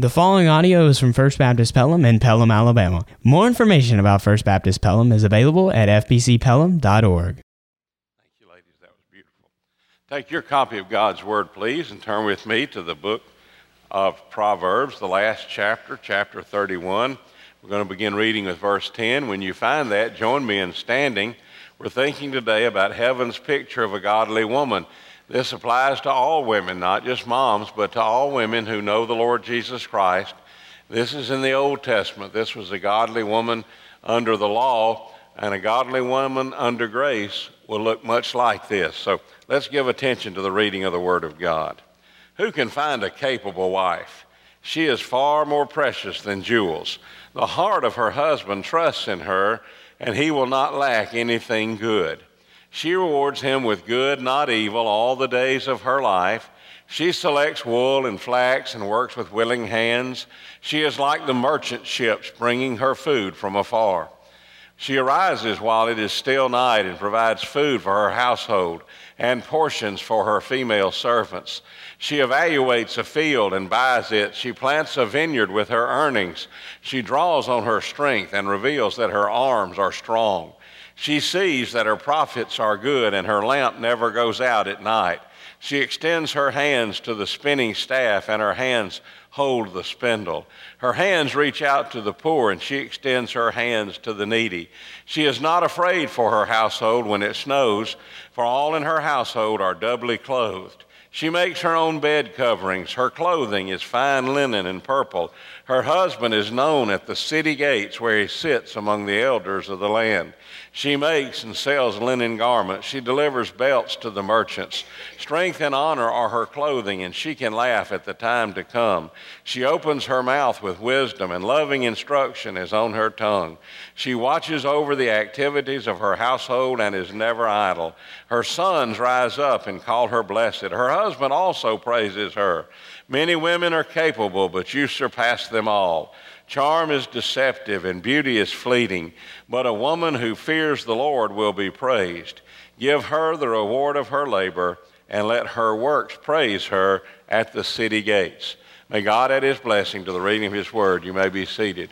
The following audio is from First Baptist Pelham in Pelham, Alabama. More information about First Baptist Pelham is available at fbcpelham.org. Thank you, ladies. That was beautiful. Take your copy of God's Word, please, and turn with me to the book of Proverbs, the last chapter, chapter 31. We're going to begin reading with verse 10. When you find that, join me in standing. We're thinking today about heaven's picture of a godly woman. This applies to all women, not just moms, but to all women who know the Lord Jesus Christ. This is in the Old Testament. This was a godly woman under the law, and a godly woman under grace will look much like this. So let's give attention to the reading of the Word of God. Who can find a capable wife? She is far more precious than jewels. The heart of her husband trusts in her, and he will not lack anything good. She rewards him with good, not evil, all the days of her life. She selects wool and flax and works with willing hands. She is like the merchant ships bringing her food from afar. She arises while it is still night and provides food for her household and portions for her female servants. She evaluates a field and buys it. She plants a vineyard with her earnings. She draws on her strength and reveals that her arms are strong. She sees that her profits are good and her lamp never goes out at night. She extends her hands to the spinning staff and her hands hold the spindle. Her hands reach out to the poor and she extends her hands to the needy. She is not afraid for her household when it snows, for all in her household are doubly clothed. She makes her own bed coverings. Her clothing is fine linen and purple. Her husband is known at the city gates where he sits among the elders of the land. She makes and sells linen garments. She delivers belts to the merchants. Strength and honor are her clothing, and she can laugh at the time to come. She opens her mouth with wisdom, and loving instruction is on her tongue. She watches over the activities of her household and is never idle. Her sons rise up and call her blessed. Her husband also praises her. Many women are capable, but you surpass them all. Charm is deceptive and beauty is fleeting, but a woman who fears the Lord will be praised. Give her the reward of her labor, and let her works praise her at the city gates. May God add his blessing to the reading of his word. You may be seated.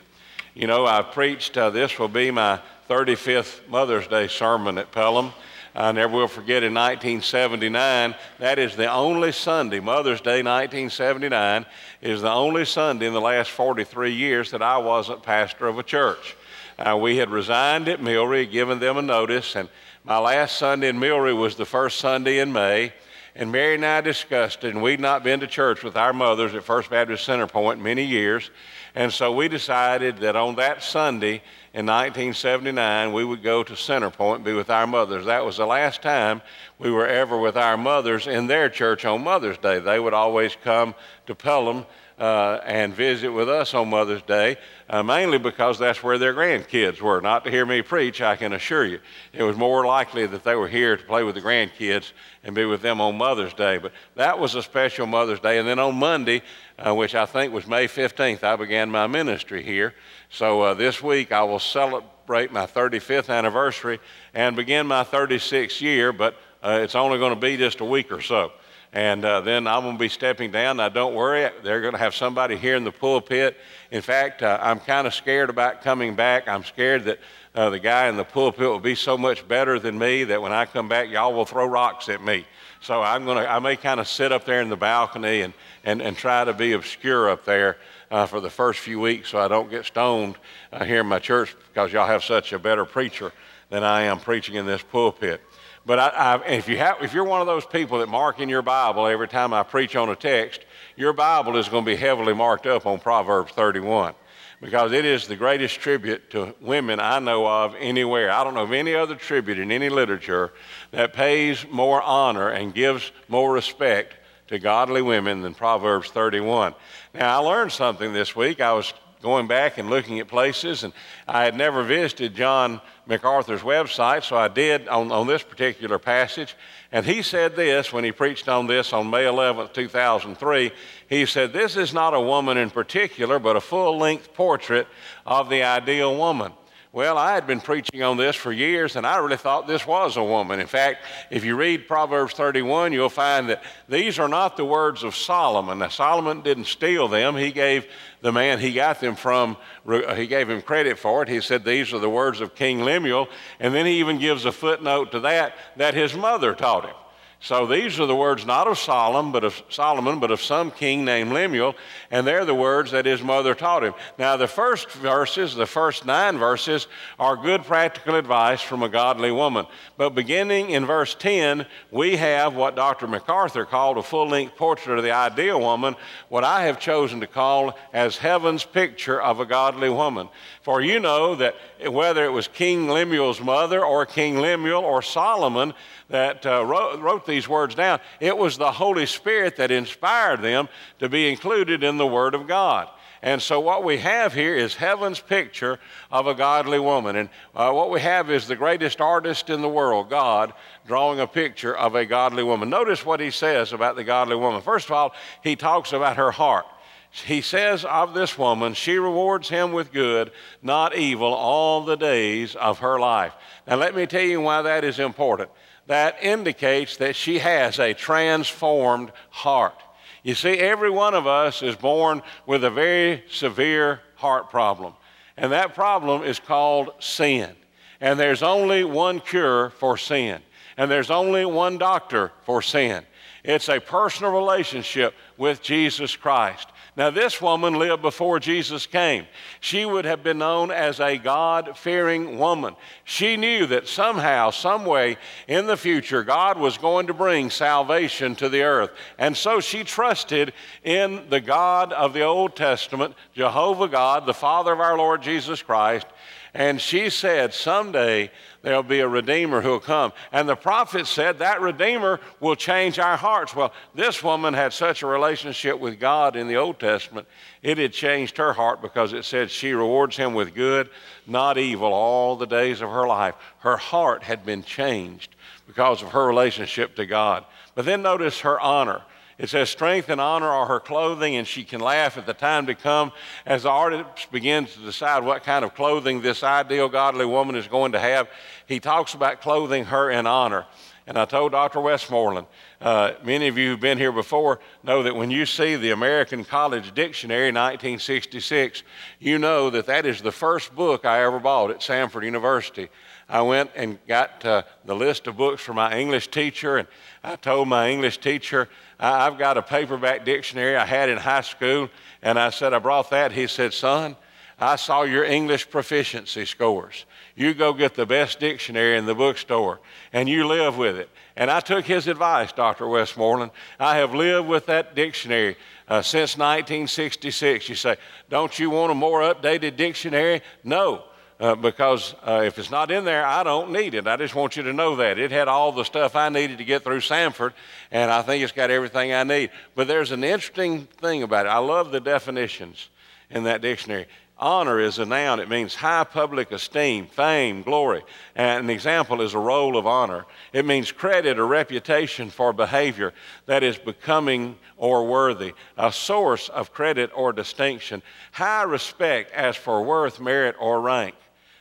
You know, I've preached, uh, this will be my 35th Mother's Day sermon at Pelham. I never will forget in 1979, that is the only Sunday, Mother's Day 1979, is the only Sunday in the last 43 years that I wasn't pastor of a church. Uh, we had resigned at Millry, given them a notice, and my last Sunday in Millry was the first Sunday in May. And Mary and I discussed it, and we'd not been to church with our mothers at First Baptist Center Point many years. And so we decided that on that Sunday, in 1979, we would go to Centerpoint and be with our mothers. That was the last time we were ever with our mothers in their church on Mother's Day. They would always come to Pelham uh, and visit with us on Mother's Day, uh, mainly because that's where their grandkids were. Not to hear me preach, I can assure you. It was more likely that they were here to play with the grandkids and be with them on Mother's Day. But that was a special Mother's Day. And then on Monday, uh, which I think was May 15th, I began my ministry here. So uh, this week I will celebrate my 35th anniversary and begin my 36th year, but uh, it's only going to be just a week or so. And uh, then I'm going to be stepping down. Now, don't worry, they're going to have somebody here in the pulpit. In fact, uh, I'm kind of scared about coming back. I'm scared that uh, the guy in the pulpit will be so much better than me that when I come back, y'all will throw rocks at me. So I'm going to, I may kind of sit up there in the balcony and, and, and try to be obscure up there uh, for the first few weeks so I don't get stoned uh, here in my church because y'all have such a better preacher than I am preaching in this pulpit. But I, I, if, you have, if you're one of those people that mark in your Bible every time I preach on a text, your Bible is going to be heavily marked up on Proverbs 31 because it is the greatest tribute to women I know of anywhere. I don't know of any other tribute in any literature that pays more honor and gives more respect to godly women than Proverbs 31. Now, I learned something this week. I was going back and looking at places, and I had never visited John MacArthur's website, so I did on, on this particular passage. And he said this when he preached on this on May 11, 2003. He said, This is not a woman in particular, but a full length portrait of the ideal woman. Well, I had been preaching on this for years, and I really thought this was a woman. In fact, if you read Proverbs 31, you'll find that these are not the words of Solomon. Now, Solomon didn't steal them. He gave the man he got them from, uh, he gave him credit for it. He said, These are the words of King Lemuel. And then he even gives a footnote to that that his mother taught him. So these are the words not of Solomon, but of Solomon, but of some king named Lemuel, and they're the words that his mother taught him. Now the first verses, the first nine verses, are good practical advice from a godly woman. But beginning in verse 10, we have what Dr. MacArthur called a full-length portrait of the ideal woman, what I have chosen to call as heaven's picture of a godly woman. For you know that whether it was King Lemuel's mother or King Lemuel or Solomon, that uh, wrote, wrote these words down, it was the Holy Spirit that inspired them to be included in the Word of God. And so, what we have here is heaven's picture of a godly woman. And uh, what we have is the greatest artist in the world, God, drawing a picture of a godly woman. Notice what he says about the godly woman. First of all, he talks about her heart. He says of this woman, she rewards him with good, not evil, all the days of her life. Now, let me tell you why that is important that indicates that she has a transformed heart. You see, every one of us is born with a very severe heart problem, and that problem is called sin. And there's only one cure for sin, and there's only one doctor for sin. It's a personal relationship with Jesus Christ. Now, this woman lived before Jesus came. She would have been known as a God fearing woman. She knew that somehow, someway in the future, God was going to bring salvation to the earth. And so she trusted in the God of the Old Testament, Jehovah God, the Father of our Lord Jesus Christ. And she said, Someday there'll be a Redeemer who'll come. And the prophet said that Redeemer will change our hearts. Well, this woman had such a relationship with God in the Old Testament, it had changed her heart because it said she rewards him with good, not evil, all the days of her life. Her heart had been changed because of her relationship to God. But then notice her honor. It says, Strength and honor are her clothing, and she can laugh at the time to come as the artist begins to decide what kind of clothing this ideal godly woman is going to have. He talks about clothing her in honor. And I told Dr. Westmoreland, uh, many of you who've been here before know that when you see the American College Dictionary 1966, you know that that is the first book I ever bought at Samford University. I went and got uh, the list of books for my English teacher, and I told my English teacher, I've got a paperback dictionary I had in high school, and I said, I brought that. He said, Son, I saw your English proficiency scores. You go get the best dictionary in the bookstore and you live with it. And I took his advice, Dr. Westmoreland. I have lived with that dictionary uh, since 1966. You say, Don't you want a more updated dictionary? No. Uh, because uh, if it's not in there, I don't need it. I just want you to know that. It had all the stuff I needed to get through Samford, and I think it's got everything I need. But there's an interesting thing about it. I love the definitions in that dictionary. Honor is a noun. It means high public esteem, fame, glory. And an example is a roll of honor. It means credit or reputation for behavior that is becoming or worthy, a source of credit or distinction, high respect as for worth, merit, or rank.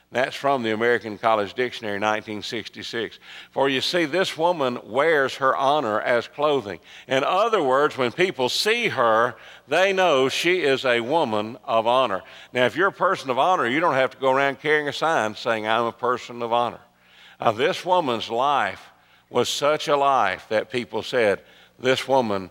That's from the American College Dictionary, 1966. For you see, this woman wears her honor as clothing. In other words, when people see her, they know she is a woman of honor. Now, if you're a person of honor, you don't have to go around carrying a sign saying, I'm a person of honor. Now, this woman's life was such a life that people said, This woman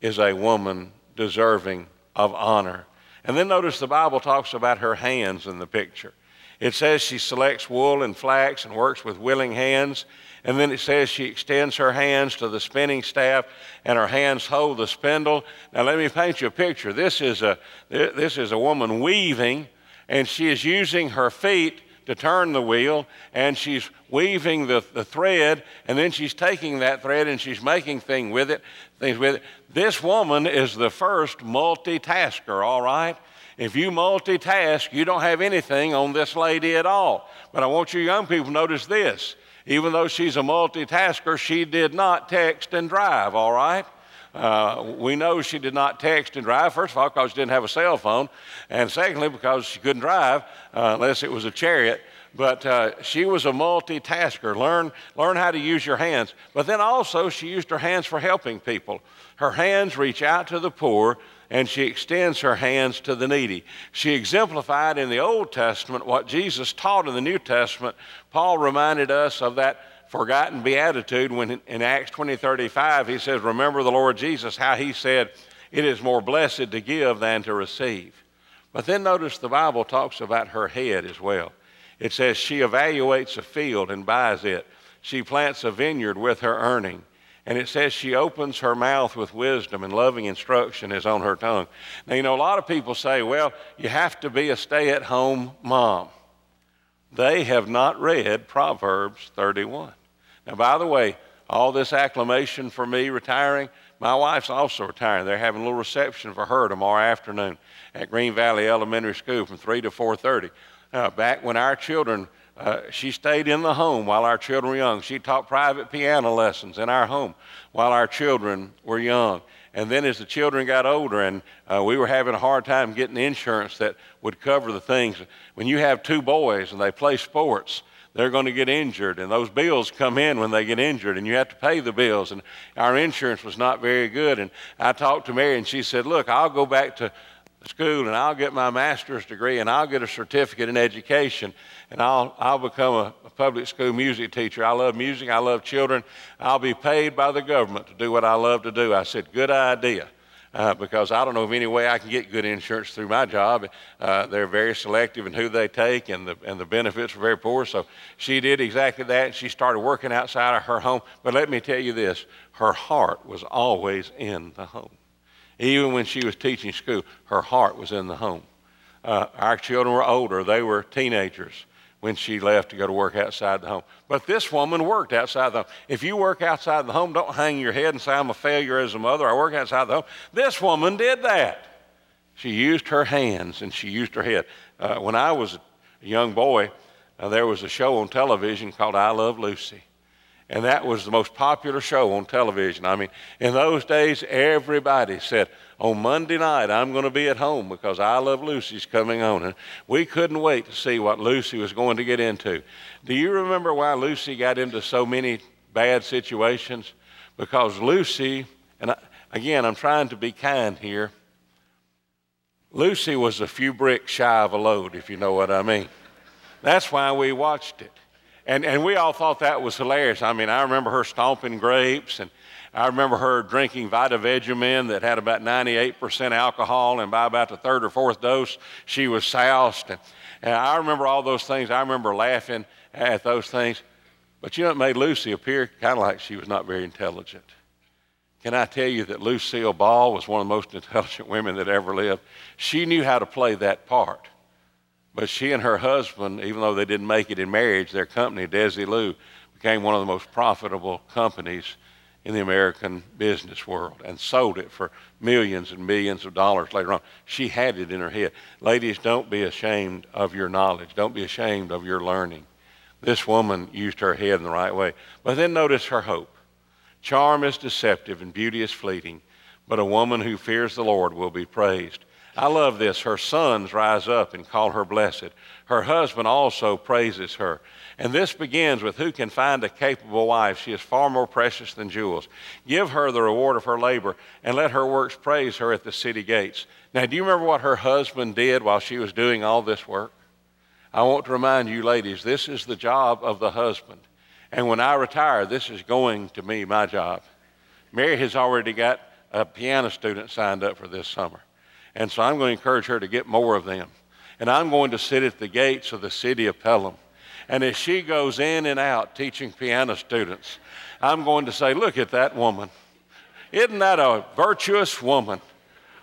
is a woman deserving of honor. And then notice the Bible talks about her hands in the picture. It says she selects wool and flax and works with willing hands. And then it says she extends her hands to the spinning staff and her hands hold the spindle. Now let me paint you a picture. This is a, this is a woman weaving and she is using her feet to turn the wheel and she's weaving the, the thread and then she's taking that thread and she's making thing with it, things with it. This woman is the first multitasker, all right? If you multitask, you don't have anything on this lady at all. But I want you young people to notice this. Even though she's a multitasker, she did not text and drive, all right? Uh, we know she did not text and drive, first of all, because she didn't have a cell phone, and secondly, because she couldn't drive uh, unless it was a chariot. But uh, she was a multitasker. Learn, learn how to use your hands. But then also, she used her hands for helping people. Her hands reach out to the poor, and she extends her hands to the needy. She exemplified in the Old Testament what Jesus taught in the New Testament. Paul reminded us of that forgotten beatitude when in Acts 20 35 he says, Remember the Lord Jesus, how he said, It is more blessed to give than to receive. But then notice the Bible talks about her head as well. It says, She evaluates a field and buys it, she plants a vineyard with her earning. And it says she opens her mouth with wisdom and loving instruction is on her tongue. Now, you know, a lot of people say, well, you have to be a stay at home mom. They have not read Proverbs 31. Now, by the way, all this acclamation for me retiring, my wife's also retiring. They're having a little reception for her tomorrow afternoon at Green Valley Elementary School from 3 to 4.30. Uh, back when our children, uh, she stayed in the home while our children were young. She taught private piano lessons in our home while our children were young. And then as the children got older and uh, we were having a hard time getting insurance that would cover the things, when you have two boys and they play sports, they're going to get injured, and those bills come in when they get injured, and you have to pay the bills. And our insurance was not very good. And I talked to Mary, and she said, Look, I'll go back to school and I'll get my master's degree and I'll get a certificate in education and I'll, I'll become a, a, public school music teacher. I love music, I love children. I'll be paid by the government to do what I love to do. I said, Good idea uh, because I don't know of any way I can get good insurance through my job. Uh, they're very selective in who they take, and the, and the benefits are very poor. So she did exactly that, she started working outside of her home. But let me tell you this her heart was always in the home. Even when she was teaching school, her heart was in the home. Uh, our children were older, they were teenagers when she left to go to work outside the home. But this woman worked outside the home. If you work outside the home, don't hang your head and say, I'm a failure as a mother. I work outside the home. This woman did that. She used her hands and she used her head. Uh, when I was a young boy, uh, there was a show on television called I Love Lucy. And that was the most popular show on television. I mean, in those days, everybody said, on Monday night, I'm going to be at home because I Love Lucy's coming on. And we couldn't wait to see what Lucy was going to get into. Do you remember why Lucy got into so many bad situations? Because Lucy, and I, again, I'm trying to be kind here, Lucy was a few bricks shy of a load, if you know what I mean. That's why we watched it. And, and we all thought that was hilarious. I mean, I remember her stomping grapes, and I remember her drinking Vitameatavegamin that had about 98% alcohol, and by about the third or fourth dose, she was soused. And, and I remember all those things. I remember laughing at those things. But you know, it made Lucy appear kind of like she was not very intelligent. Can I tell you that Lucille Ball was one of the most intelligent women that ever lived? She knew how to play that part. But she and her husband, even though they didn't make it in marriage, their company, Desilu, became one of the most profitable companies in the American business world and sold it for millions and millions of dollars later on. She had it in her head. Ladies, don't be ashamed of your knowledge. Don't be ashamed of your learning. This woman used her head in the right way. But then notice her hope. Charm is deceptive and beauty is fleeting, but a woman who fears the Lord will be praised. I love this. Her sons rise up and call her blessed. Her husband also praises her. And this begins with who can find a capable wife? She is far more precious than jewels. Give her the reward of her labor and let her works praise her at the city gates. Now, do you remember what her husband did while she was doing all this work? I want to remind you, ladies, this is the job of the husband. And when I retire, this is going to be my job. Mary has already got a piano student signed up for this summer. And so I'm going to encourage her to get more of them. And I'm going to sit at the gates of the city of Pelham. And as she goes in and out teaching piano students, I'm going to say, Look at that woman. Isn't that a virtuous woman?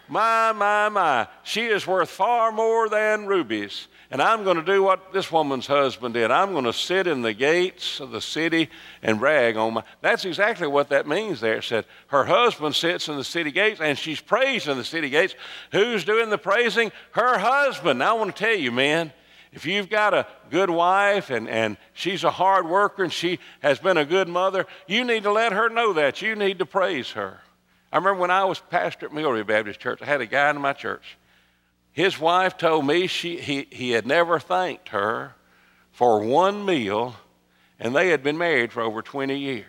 My, my, my. She is worth far more than rubies. And I'm going to do what this woman's husband did. I'm going to sit in the gates of the city and brag on my. That's exactly what that means there. It said her husband sits in the city gates and she's praised in the city gates. Who's doing the praising? Her husband. Now, I want to tell you, man, if you've got a good wife and, and she's a hard worker and she has been a good mother, you need to let her know that. You need to praise her. I remember when I was pastor at Millry Baptist Church, I had a guy in my church. His wife told me she, he, he had never thanked her for one meal, and they had been married for over 20 years.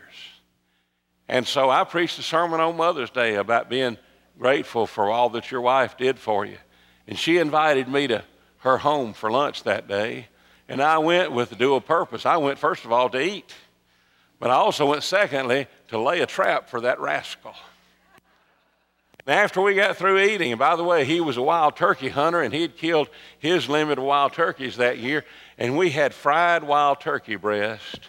And so I preached a sermon on Mother's Day about being grateful for all that your wife did for you. And she invited me to her home for lunch that day. And I went with a dual purpose. I went, first of all, to eat, but I also went, secondly, to lay a trap for that rascal. And after we got through eating, and by the way, he was a wild turkey hunter and he'd killed his limit of wild turkeys that year. And we had fried wild turkey breast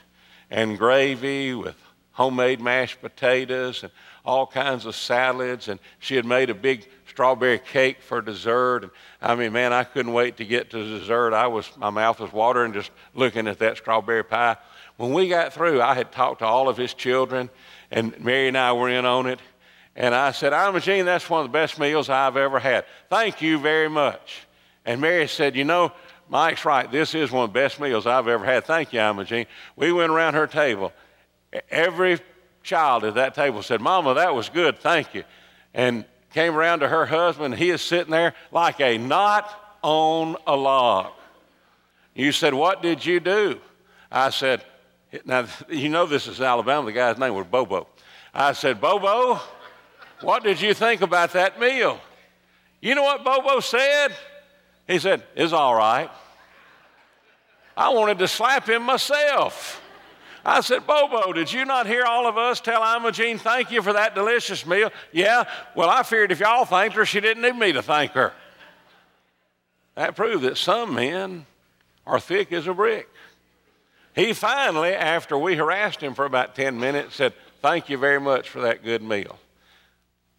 and gravy with homemade mashed potatoes and all kinds of salads. And she had made a big strawberry cake for dessert. And I mean, man, I couldn't wait to get to dessert. I was, my mouth was watering just looking at that strawberry pie. When we got through, I had talked to all of his children, and Mary and I were in on it. And I said, Imogene, that's one of the best meals I've ever had. Thank you very much. And Mary said, You know, Mike's right. This is one of the best meals I've ever had. Thank you, Imogene. We went around her table. Every child at that table said, Mama, that was good. Thank you. And came around to her husband. He is sitting there like a knot on a log. You said, What did you do? I said, Now, you know this is Alabama. The guy's name was Bobo. I said, Bobo, what did you think about that meal? You know what Bobo said? He said, It's all right. I wanted to slap him myself. I said, Bobo, did you not hear all of us tell Imogene, thank you for that delicious meal? Yeah, well, I feared if y'all thanked her, she didn't need me to thank her. That proved that some men are thick as a brick. He finally, after we harassed him for about 10 minutes, said, Thank you very much for that good meal.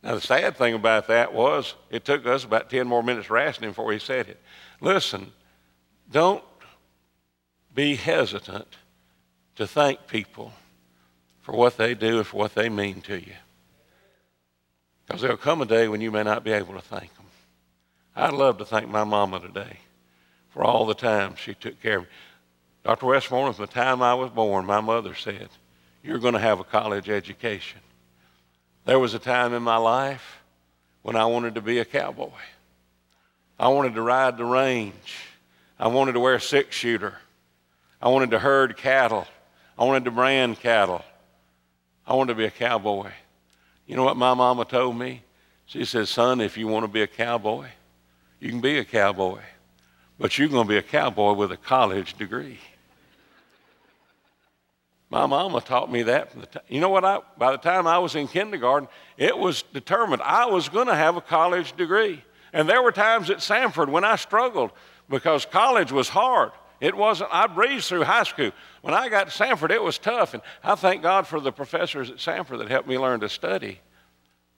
Now, the sad thing about that was it took us about 10 more minutes him before he said it. Listen, don't be hesitant to thank people for what they do and for what they mean to you. Because there'll come a day when you may not be able to thank them. I'd love to thank my mama today for all the time she took care of me. Dr. Westmore, from the time I was born, my mother said, You're going to have a college education. There was a time in my life when I wanted to be a cowboy. I wanted to ride the range. I wanted to wear a six shooter. I wanted to herd cattle. I wanted to brand cattle. I wanted to be a cowboy. You know what my mama told me? She said, Son, if you want to be a cowboy, you can be a cowboy, but you're going to be a cowboy with a college degree. My mama taught me that. From the t- you know what? I, by the time I was in kindergarten, it was determined I was going to have a college degree. And there were times at Samford when I struggled because college was hard. It wasn't, I breezed through high school. When I got to Samford, it was tough. And I thank God for the professors at Samford that helped me learn to study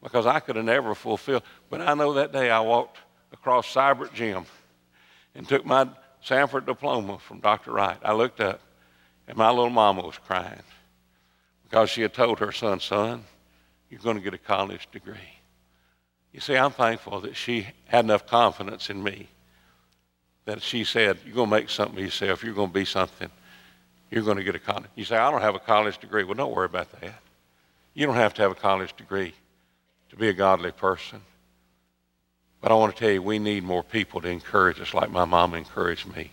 because I could have never fulfilled. But I know that day I walked across Seibert Gym and took my Samford diploma from Dr. Wright. I looked up and my little mama was crying because she had told her son, son, you're going to get a college degree. You see, I'm thankful that she had enough confidence in me that she said, You're going to make something of yourself. You're going to be something. You're going to get a college. You say, I don't have a college degree. Well, don't worry about that. You don't have to have a college degree to be a godly person. But I want to tell you, we need more people to encourage us like my mom encouraged me.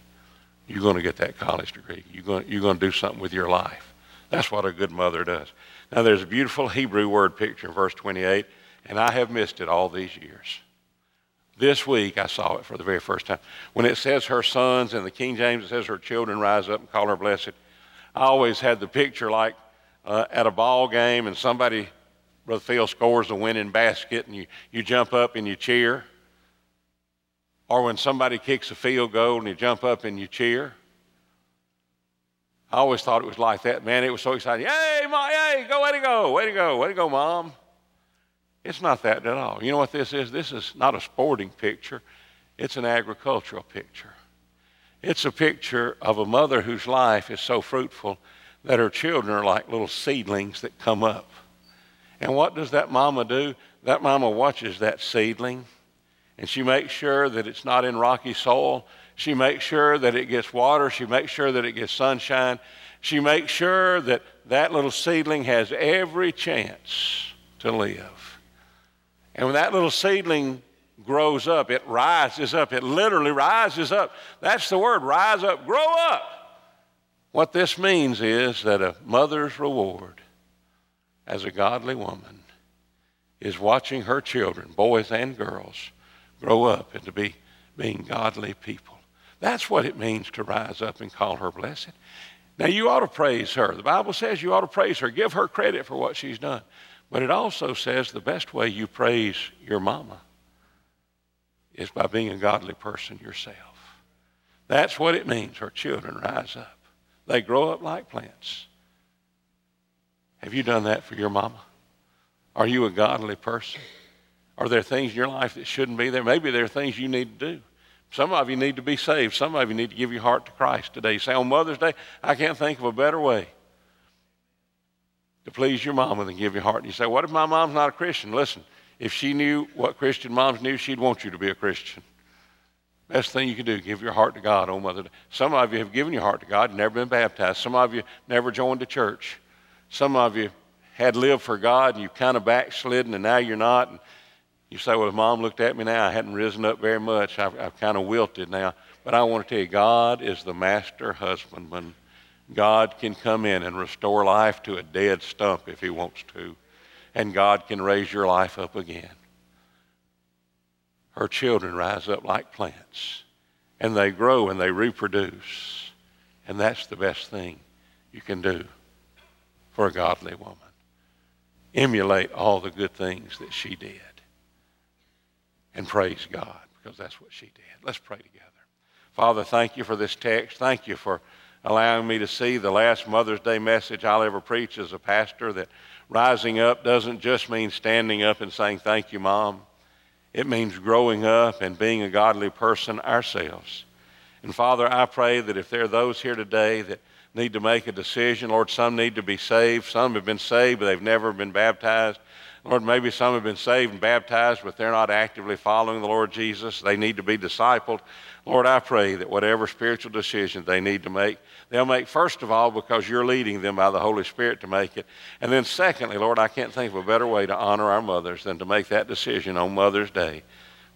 You're going to get that college degree. You're going, you're going to do something with your life. That's what a good mother does. Now, there's a beautiful Hebrew word picture in verse 28, and I have missed it all these years. This week I saw it for the very first time. When it says her sons in the King James, it says her children rise up and call her blessed. I always had the picture like uh, at a ball game and somebody, Brother Phil, scores the winning basket and you, you jump up and you cheer. Or when somebody kicks a field goal and you jump up and you cheer. I always thought it was like that. Man, it was so exciting. Hey, mom, hey, go, way to go, way to go, way to go, mom. It's not that at all. You know what this is? This is not a sporting picture, it's an agricultural picture. It's a picture of a mother whose life is so fruitful that her children are like little seedlings that come up. And what does that mama do? That mama watches that seedling and she makes sure that it's not in rocky soil. She makes sure that it gets water. She makes sure that it gets sunshine. She makes sure that that little seedling has every chance to live. And when that little seedling grows up, it rises up. It literally rises up. That's the word rise up, grow up. What this means is that a mother's reward as a godly woman is watching her children, boys and girls, grow up and to be, being godly people. That's what it means to rise up and call her blessed. Now, you ought to praise her. The Bible says you ought to praise her, give her credit for what she's done. But it also says the best way you praise your mama is by being a godly person yourself. That's what it means. Her children rise up, they grow up like plants. Have you done that for your mama? Are you a godly person? Are there things in your life that shouldn't be there? Maybe there are things you need to do. Some of you need to be saved. Some of you need to give your heart to Christ today. You say, on Mother's Day, I can't think of a better way to please your mama than give your heart. And you say, what if my mom's not a Christian? Listen, if she knew what Christian moms knew, she'd want you to be a Christian. Best thing you can do, give your heart to God on Mother's Day. Some of you have given your heart to God, never been baptized. Some of you never joined a church. Some of you had lived for God and you've kind of backslidden and now you're not. And you say, well, if mom looked at me now, I hadn't risen up very much. I've, I've kind of wilted now. But I want to tell you, God is the master husbandman. God can come in and restore life to a dead stump if he wants to. And God can raise your life up again. Her children rise up like plants. And they grow and they reproduce. And that's the best thing you can do for a godly woman. Emulate all the good things that she did and praise God because that's what she did. Let's pray together. Father, thank you for this text. Thank you for allowing me to see the last Mother's Day message I'll ever preach as a pastor that rising up doesn't just mean standing up and saying, Thank you, Mom. It means growing up and being a godly person ourselves. And Father, I pray that if there are those here today that need to make a decision, Lord, some need to be saved. Some have been saved, but they've never been baptized. Lord, maybe some have been saved and baptized, but they're not actively following the Lord Jesus. They need to be discipled. Lord, I pray that whatever spiritual decision they need to make, they'll make first of all because you're leading them by the Holy Spirit to make it. And then secondly, Lord, I can't think of a better way to honor our mothers than to make that decision on Mother's Day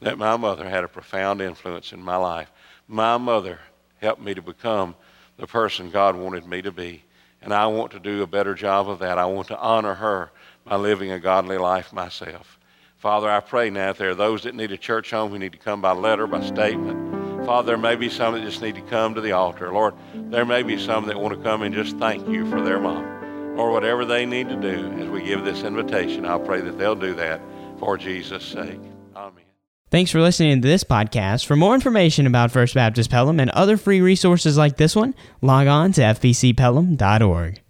that my mother had a profound influence in my life. My mother helped me to become the person God wanted me to be. And I want to do a better job of that. I want to honor her by living a godly life myself. Father, I pray now if there are those that need a church home who need to come by letter, by statement. Father, there may be some that just need to come to the altar. Lord, there may be some that want to come and just thank you for their mom. Or whatever they need to do as we give this invitation, I'll pray that they'll do that for Jesus' sake. Amen. Thanks for listening to this podcast. For more information about First Baptist Pelham and other free resources like this one, log on to fbcpelham.org.